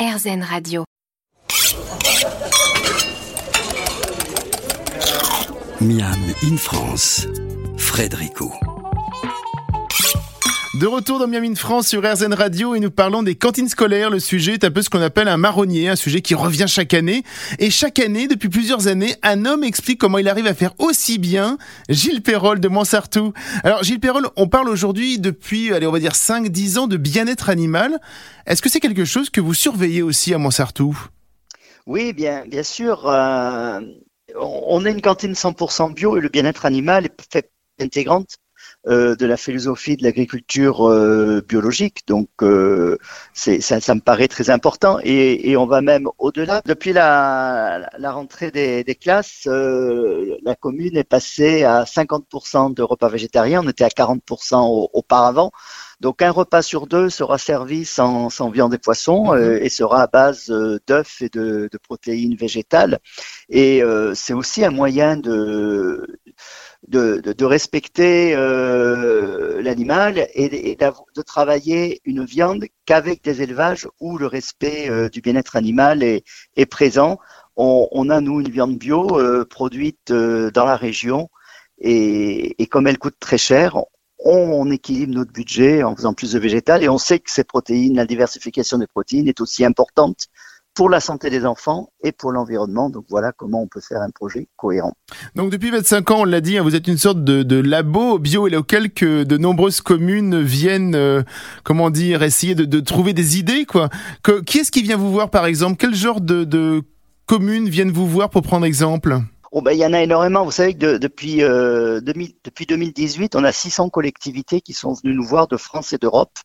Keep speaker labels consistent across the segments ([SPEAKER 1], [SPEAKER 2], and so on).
[SPEAKER 1] RZN Radio.
[SPEAKER 2] Miam in France, Frédérico.
[SPEAKER 3] De retour dans Miami France sur RZN Radio et nous parlons des cantines scolaires. Le sujet est un peu ce qu'on appelle un marronnier, un sujet qui revient chaque année. Et chaque année, depuis plusieurs années, un homme explique comment il arrive à faire aussi bien. Gilles Perrol de Montsartou. Alors Gilles Perrol, on parle aujourd'hui depuis, allez, on va dire 5-10 ans de bien-être animal. Est-ce que c'est quelque chose que vous surveillez aussi à Montsartou
[SPEAKER 4] Oui, bien, bien sûr. Euh, on a une cantine 100% bio et le bien-être animal est fait intégrante euh, de la philosophie de l'agriculture euh, biologique. Donc, euh, ça, ça, me paraît très important. Et, et on va même au-delà. Depuis la, la rentrée des, des classes, la commune est passée à 50% de repas végétariens. On était à 40% auparavant. Donc un repas sur deux sera servi sans, sans viande et poisson mhm. et sera à base d'œufs et de, de, protéines végétales. Et c'est aussi un moyen de de, de, de respecter euh, l'animal et, de travailler une viande qu'avec des élevages où le respect euh, du bien-être animal est, est présent. On, on, a, nous, une viande bio euh, produite euh, dans la région et, et, comme elle coûte très cher, on, on, équilibre notre budget en faisant plus de végétal et on sait que ces protéines, la diversification des protéines est aussi importante pour la santé des enfants et pour l'environnement. Donc voilà comment on peut faire un projet cohérent.
[SPEAKER 3] Donc depuis 25 ans, on l'a dit, hein, vous êtes une sorte de, de labo bio et auquel que de nombreuses communes viennent, euh, comment dire, essayer de, de, trouver des idées. quoi. Que, qui est-ce qui vient vous voir par exemple? Quel genre de, de communes viennent vous voir pour prendre exemple?
[SPEAKER 4] Oh ben, il y en a énormément. Vous savez que de, depuis, euh, 2000, depuis 2018, on a 600 collectivités qui sont venues nous voir de France et d'Europe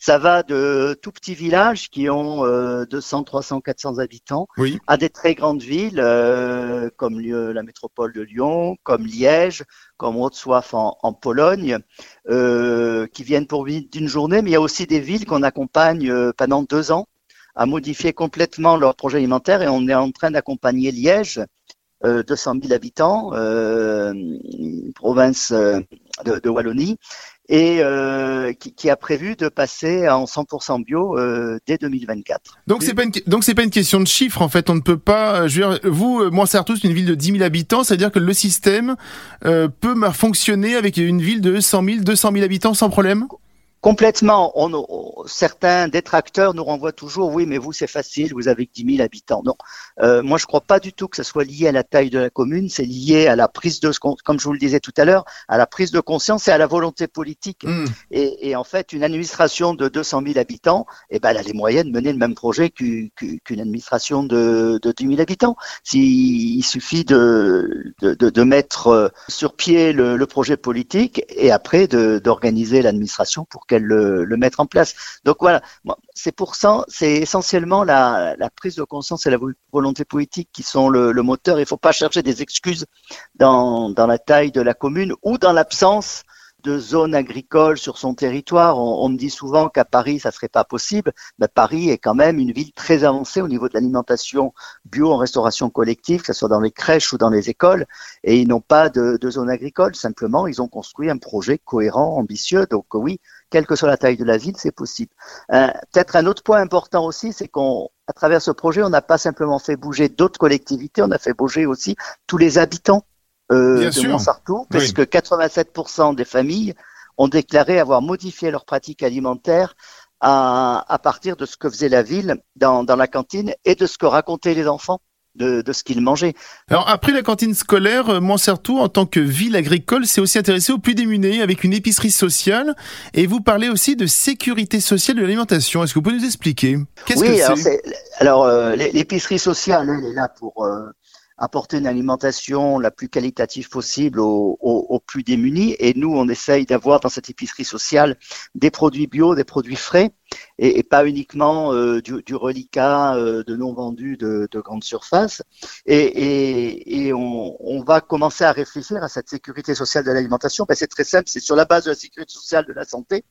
[SPEAKER 4] ça va de tout petits villages qui ont 200, 300, 400 habitants à des très grandes villes euh, comme la métropole de Lyon, comme Liège, comme Wrocław en, en Pologne, euh, qui viennent pour d'une journée. Mais il y a aussi des villes qu'on accompagne euh, pendant deux ans à modifier complètement leur projet alimentaire et on est en train d'accompagner Liège, 200 000 habitants, province de, de Wallonie, et euh, qui, qui, a prévu de passer en 100% bio euh, dès 2024.
[SPEAKER 3] Donc c'est pas une, donc c'est pas une question de chiffres en fait. On ne peut pas. Je veux dire, vous, euh, Montserrat, c'est une ville de 10 000 habitants, c'est-à-dire que le système euh, peut fonctionner avec une ville de 100 000, 200 000 habitants sans problème?
[SPEAKER 4] Complètement. On, certains détracteurs nous renvoient toujours, oui, mais vous, c'est facile, vous avez 10 000 habitants. Non, euh, moi, je crois pas du tout que ce soit lié à la taille de la commune, c'est lié à la prise de, comme je vous le disais tout à l'heure, à la prise de conscience et à la volonté politique. Mmh. Et, et, en fait, une administration de 200 000 habitants, eh ben, elle a les moyens de mener le même projet qu'une administration de, de 10 000 habitants. S'il il suffit de, de, de, mettre euh, sur pied le, le projet politique et après d'organiser l'administration pour qu'elle le, en place. Donc voilà, c'est pour ça, c'est essentiellement la, prise de conscience et la volonté politique qui sont le, moteur. Il ne faut pas chercher des excuses dans la taille de la commune ou dans l'absence de zones agricoles sur son territoire. On, me dit souvent qu'à Paris, ça serait pas possible. Mais Paris est quand même une ville très avancée au niveau de l'alimentation bio en restauration collective, que ce soit dans les crèches ou dans les écoles. Et ils n'ont pas de, de zone agricole. Simplement, ils ont construit un projet cohérent, ambitieux. Donc oui, quelle que soit la taille de la ville, c'est possible. Euh, Peut-être un autre point important aussi, c'est qu'on à travers ce projet, on n'a pas simplement fait bouger d'autres collectivités, on a fait bouger aussi tous les habitants euh, de Montsartou, parce que 87% des familles ont déclaré avoir modifié leur pratique alimentaire à, à, partir de ce que faisait la ville dans, dans la cantine et de ce que racontaient les enfants. De, de, ce qu'ils mangeaient.
[SPEAKER 3] Alors après la cantine scolaire, euh, Montsartou, en tant que ville agricole, s'est aussi intéressé aux plus démunis avec une épicerie sociale. Et vous parlez aussi de sécurité sociale de l'alimentation. Est-ce que vous pouvez nous expliquer? Qu'est-ce
[SPEAKER 4] oui,
[SPEAKER 3] que c'est?
[SPEAKER 4] Alors, euh, l'épicerie sociale, elle est là pour euh, apporter une alimentation la plus qualitative possible aux, aux, aux plus démunis. Et nous, on essaye d'avoir dans cette épicerie sociale des produits bio, des produits frais, et, et pas uniquement euh, du, du, reliquat euh, de non vendus de, de grande surface. Et, et, et on, on, va commencer à réfléchir à cette sécurité sociale de l'alimentation. Ben, c'est très simple, c'est sur la base de la sécurité sociale de la santé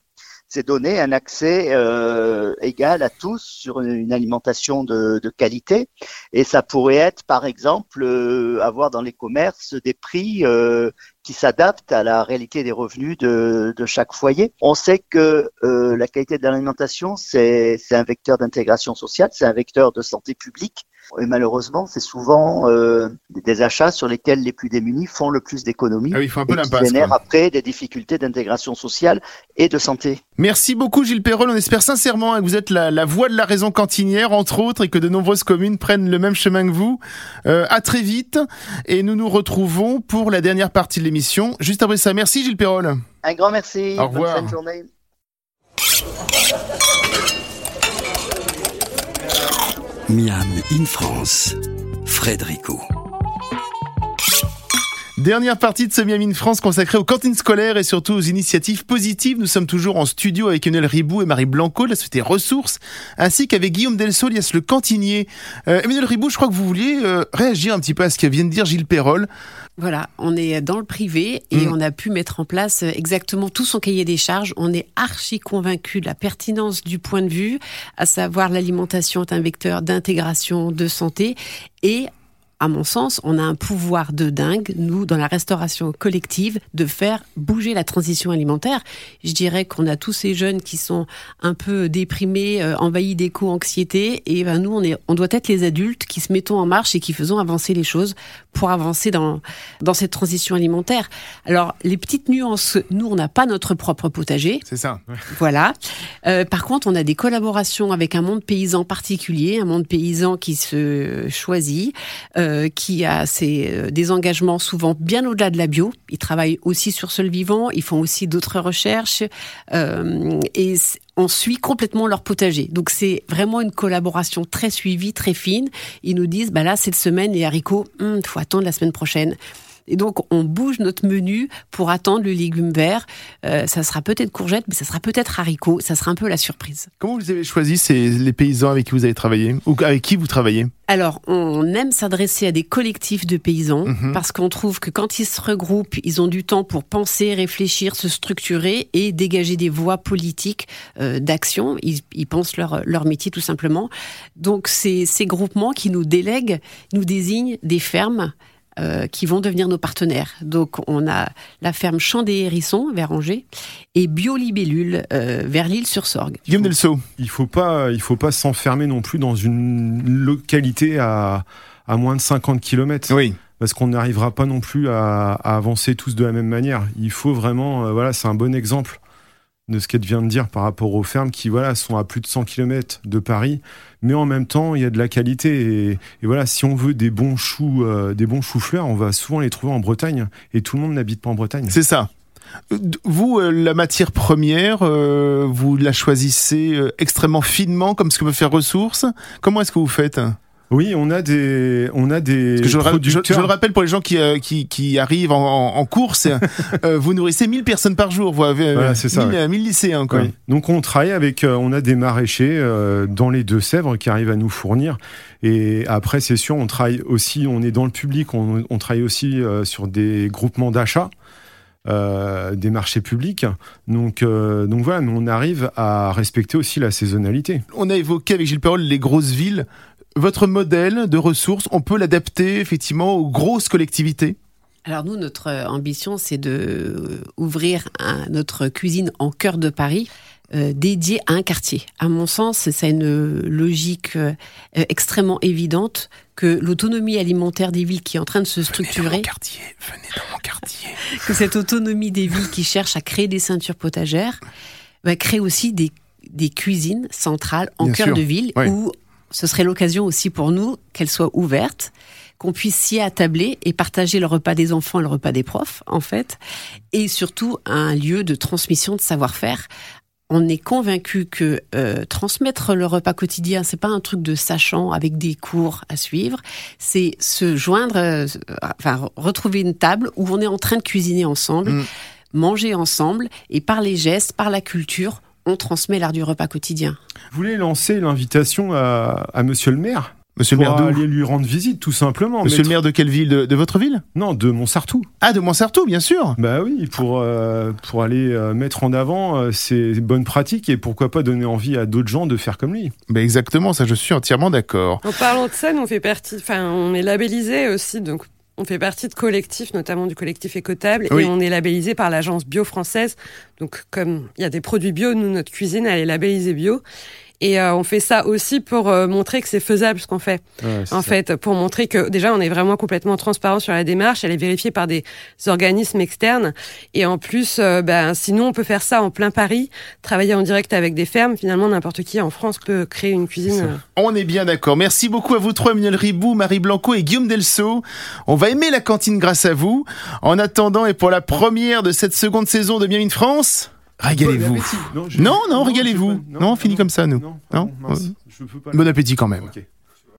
[SPEAKER 4] c'est donner un accès euh, égal à tous sur une, alimentation de, de, qualité. Et ça pourrait être, par exemple, euh, avoir dans les commerces des prix euh, qui s'adaptent à la réalité des revenus de, de chaque foyer. On sait que euh, la qualité de l'alimentation, c'est un vecteur d'intégration sociale, c'est un vecteur de santé publique. Et malheureusement, c'est souvent euh, des achats sur lesquels les plus démunis font le plus d'économies.
[SPEAKER 3] Ah oui, un peu l'impasse.
[SPEAKER 4] génère après des difficultés d'intégration sociale et de santé.
[SPEAKER 3] Merci beaucoup Gilles Perrol. On espère sincèrement que vous êtes la, la, voix de la raison cantinière, entre autres, et que de nombreuses communes prennent le même chemin que vous. Euh, à très vite. Et nous nous retrouvons pour la dernière partie de l'émission. Juste après ça. Merci Gilles Perrol.
[SPEAKER 4] Un grand merci.
[SPEAKER 3] Au revoir.
[SPEAKER 4] Bonne fin de journée.
[SPEAKER 2] Miam in France, Frédérico.
[SPEAKER 3] Dernière partie de ce Miam in France consacrée aux cantines scolaires et surtout aux initiatives positives. Nous sommes toujours en studio avec Emmanuel Ribou et Marie Blanco de la société Ressources, ainsi qu'avec Guillaume Delso, alias le cantinier. Euh, Emmanuel Ribou, je crois que vous vouliez euh, réagir un petit peu à ce que vient de dire Gilles Perrol.
[SPEAKER 1] Voilà, on est dans le privé et
[SPEAKER 3] Mm.
[SPEAKER 1] on a pu mettre en place exactement tout son cahier des charges. On est archi convaincu de la pertinence du point de vue, à savoir l'alimentation est un vecteur d'intégration, de santé et à mon sens, on a un pouvoir de dingue, nous, dans la restauration collective, de faire bouger la transition alimentaire. Je dirais qu'on a tous ces jeunes qui sont un peu déprimés, euh, envahis d'éco-anxiété, et ben nous, on, est, on doit être les adultes qui se mettons en marche et qui faisons avancer les choses pour avancer dans, dans cette transition alimentaire. Alors, les petites nuances, nous, on n'a pas notre propre potager,
[SPEAKER 3] C'est ça.
[SPEAKER 1] voilà. Euh, par contre, on a des collaborations avec un monde paysan particulier, un monde paysan qui se choisit, euh, qui a ses, euh, des engagements souvent bien au-delà de la bio. Ils travaillent aussi sur sol vivant, ils font aussi d'autres recherches euh, et on suit complètement leur potager. Donc c'est vraiment une collaboration très suivie, très fine. Ils nous disent, bah là cette semaine les haricots, il faut attendre la semaine prochaine. Et donc, on bouge notre menu pour attendre le légume vert. Euh, ça sera peut-être courgette, mais ça sera peut-être haricot. Ça sera un peu la surprise.
[SPEAKER 3] Comment vous avez choisi ces, les paysans avec qui vous avez travaillé Ou avec qui vous travaillez?
[SPEAKER 1] Alors, on aime s'adresser à des collectifs de paysans
[SPEAKER 3] Mhm.
[SPEAKER 1] parce qu'on trouve que quand ils se regroupent, ils ont du temps pour penser, réfléchir, se structurer et dégager des voies politiques euh, d'action. Ils, ils pensent leur, leur métier tout simplement. Donc, c'est ces groupements qui nous délèguent, nous désignent des fermes euh, qui vont devenir nos partenaires. Donc, on a la ferme Champ des Hérissons vers Angers et Biolibellule euh, vers l'île-sur-Sorgue.
[SPEAKER 3] Guillaume Delso.
[SPEAKER 5] il faut pas, il faut pas s'enfermer non plus dans une localité à, à moins de 50 km.
[SPEAKER 3] Oui.
[SPEAKER 5] Parce qu'on n'arrivera pas non plus à, à avancer tous de la même manière. Il faut vraiment, euh, voilà, c'est un bon exemple de ce qu'elle vient de dire par rapport aux fermes qui, voilà, sont à plus de 100 km de Paris. Mais en même temps, il y a de la qualité. Et, voilà, si on veut des bons choux, euh, des bons choux-fleurs, on va souvent les trouver en Bretagne. Et tout le monde n'habite pas en Bretagne.
[SPEAKER 3] C'est ça. Euh, Vous, euh, la matière première, vous la choisissez extrêmement finement, comme ce que peut faire Ressources. Comment est-ce que vous faites?
[SPEAKER 5] Oui, on a des, on a des
[SPEAKER 3] je,
[SPEAKER 5] producteurs.
[SPEAKER 3] je le rappelle pour les gens qui, euh, qui, qui arrivent en, course, euh, vous nourrissez 1000 personnes par jour, vous avez euh,
[SPEAKER 5] Voilà, c'est ça,
[SPEAKER 3] 1000, euh, 1000 lycéens. Quoi.
[SPEAKER 5] Oui. Donc on travaille avec, euh, on a des maraîchers euh, dans les Deux-Sèvres qui arrivent à nous fournir. Et après, c'est sûr, on travaille aussi, on est dans le public, on, on travaille aussi euh, sur des groupements d'achat. euh, des marchés publics. Donc, euh, donc voilà, mais on arrive à respecter aussi la saisonnalité.
[SPEAKER 3] On a évoqué avec Gilles Perrol les grosses villes. Votre modèle de ressources, on peut l'adapter effectivement aux grosses collectivités?
[SPEAKER 1] Alors nous, notre euh, ambition, c'est de euh, ouvrir un- notre cuisine en cœur de Paris. euh, dédiée à un quartier. À mon sens, a une logique euh, extrêmement évidente que l'autonomie alimentaire des villes qui est en train de se
[SPEAKER 3] Venez dans mon
[SPEAKER 1] structurer,
[SPEAKER 3] quartier, venez dans mon quartier.
[SPEAKER 1] que cette autonomie des villes qui cherchent à créer des ceintures potagères, va créer aussi des, des cuisines centrales en
[SPEAKER 3] Bien
[SPEAKER 1] cœur
[SPEAKER 3] sûr,
[SPEAKER 1] de ville
[SPEAKER 3] oui.
[SPEAKER 1] où ce serait l'occasion aussi pour nous qu'elles soient ouvertes, qu'on puisse s'y attabler et partager le repas des enfants et le repas des profs, en fait, et surtout un lieu de transmission de savoir-faire. On est convaincu que euh, transmettre le repas quotidien, c'est pas un truc de sachant avec des cours à suivre, c'est se joindre, euh, enfin retrouver une table où on est en train de cuisiner ensemble,
[SPEAKER 3] Mm.
[SPEAKER 1] manger ensemble, et par les gestes, par la culture, on transmet l'art du repas quotidien.
[SPEAKER 5] Vous voulez lancer l'invitation à, à Monsieur le maire?
[SPEAKER 3] Monsieur le
[SPEAKER 5] pour
[SPEAKER 3] maire d'où
[SPEAKER 5] aller lui rendre visite, tout simplement.
[SPEAKER 3] Monsieur
[SPEAKER 5] Mettre-
[SPEAKER 3] le maire de quelle ville? De, de votre ville?
[SPEAKER 5] Non, de Montsartou.
[SPEAKER 3] Ah, de Montsartou, bien sûr.
[SPEAKER 5] Bah oui, pour, euh, pour aller euh, mettre en avant euh, ses bonnes pratiques et pourquoi pas donner envie à d'autres gens de faire comme lui.
[SPEAKER 3] Ben exactement, ça je suis entièrement d'accord.
[SPEAKER 6] En parlant de ça, nous, on fait partie, enfin, on est labellisé aussi, donc on fait partie de collectifs, notamment du collectif Écotable,
[SPEAKER 3] Oui.
[SPEAKER 6] et on est labellisé par l'agence bio française. Donc, comme il y a des produits bio, nous, notre cuisine, elle est labellisée bio. Et euh, on fait ça aussi pour euh, montrer que c'est faisable ce qu'on fait.
[SPEAKER 5] Ouais,
[SPEAKER 6] En
[SPEAKER 5] ça.
[SPEAKER 6] fait, pour montrer que déjà on est vraiment complètement transparent sur la démarche, elle est vérifiée par des organismes externes, et en plus, euh, ben, sinon on peut faire ça en plein Paris, travailler en direct avec des fermes. Finalement, n'importe qui en France peut créer une cuisine.
[SPEAKER 3] On est bien d'accord. Merci beaucoup à vous trois, Emmanuel Ribou, Marie Blanco et Guillaume Delceau. On va aimer la cantine grâce à vous. En attendant, et pour la première de cette seconde saison de Bien une France, régalez-vous. Non, non, régalez-vous. Non, on finit comme ça, nous.
[SPEAKER 5] Non,
[SPEAKER 3] Non
[SPEAKER 5] pardon, mince,
[SPEAKER 3] Oui.
[SPEAKER 5] je peux pas.
[SPEAKER 3] Bon appétit quand même.